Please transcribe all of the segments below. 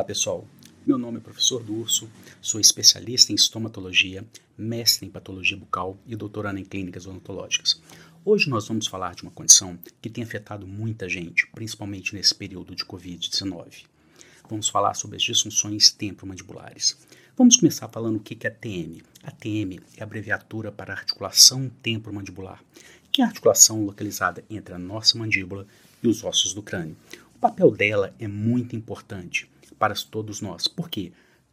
Olá pessoal, meu nome é professor Durso, sou especialista em estomatologia, mestre em patologia bucal e doutorando em clínicas odontológicas. Hoje nós vamos falar de uma condição que tem afetado muita gente, principalmente nesse período de Covid-19. Vamos falar sobre as disfunções temporomandibulares. Vamos começar falando o que é a TM. A TM é a abreviatura para articulação temporomandibular, que é a articulação localizada entre a nossa mandíbula e os ossos do crânio. O papel dela é muito importante para todos nós. Por quê?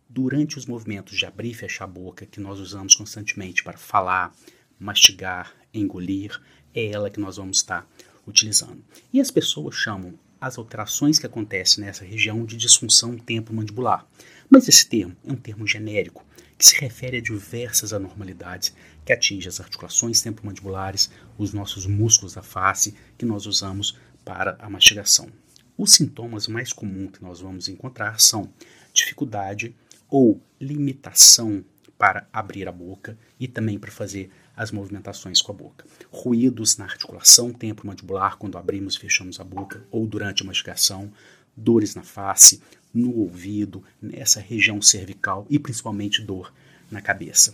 Durante os movimentos de abrir e fechar a boca, que nós usamos constantemente para falar, mastigar, engolir, é ela que nós vamos estar utilizando. E as pessoas chamam as alterações que acontecem nessa região de disfunção temporomandibular. Mas esse termo é um termo genérico que se refere a diversas anormalidades que atingem as articulações temporomandibulares, os nossos músculos da face que nós usamos para a mastigação. Os sintomas mais comuns que nós vamos encontrar são dificuldade ou limitação para abrir a boca e também para fazer as movimentações com a boca. Ruídos na articulação temporomandibular quando abrimos e fechamos a boca ou durante a mastigação, dores na face, no ouvido, nessa região cervical e principalmente dor na cabeça.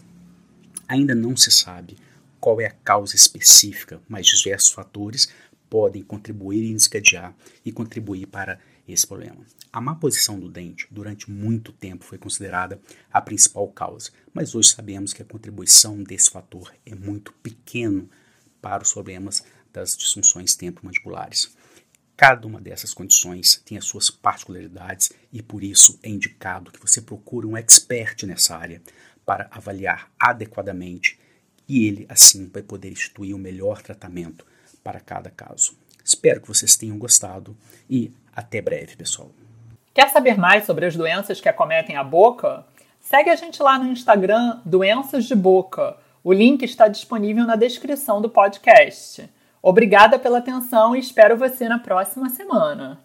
Ainda não se sabe qual é a causa específica, mas diversos fatores podem contribuir e desencadear e contribuir para esse problema. A má posição do dente durante muito tempo foi considerada a principal causa, mas hoje sabemos que a contribuição desse fator é muito pequeno para os problemas das disfunções temporomandibulares. Cada uma dessas condições tem as suas particularidades e por isso é indicado que você procure um expert nessa área para avaliar adequadamente e ele assim vai poder instituir o melhor tratamento para cada caso. Espero que vocês tenham gostado e até breve, pessoal. Quer saber mais sobre as doenças que acometem a boca? Segue a gente lá no Instagram Doenças de Boca. O link está disponível na descrição do podcast. Obrigada pela atenção e espero você na próxima semana.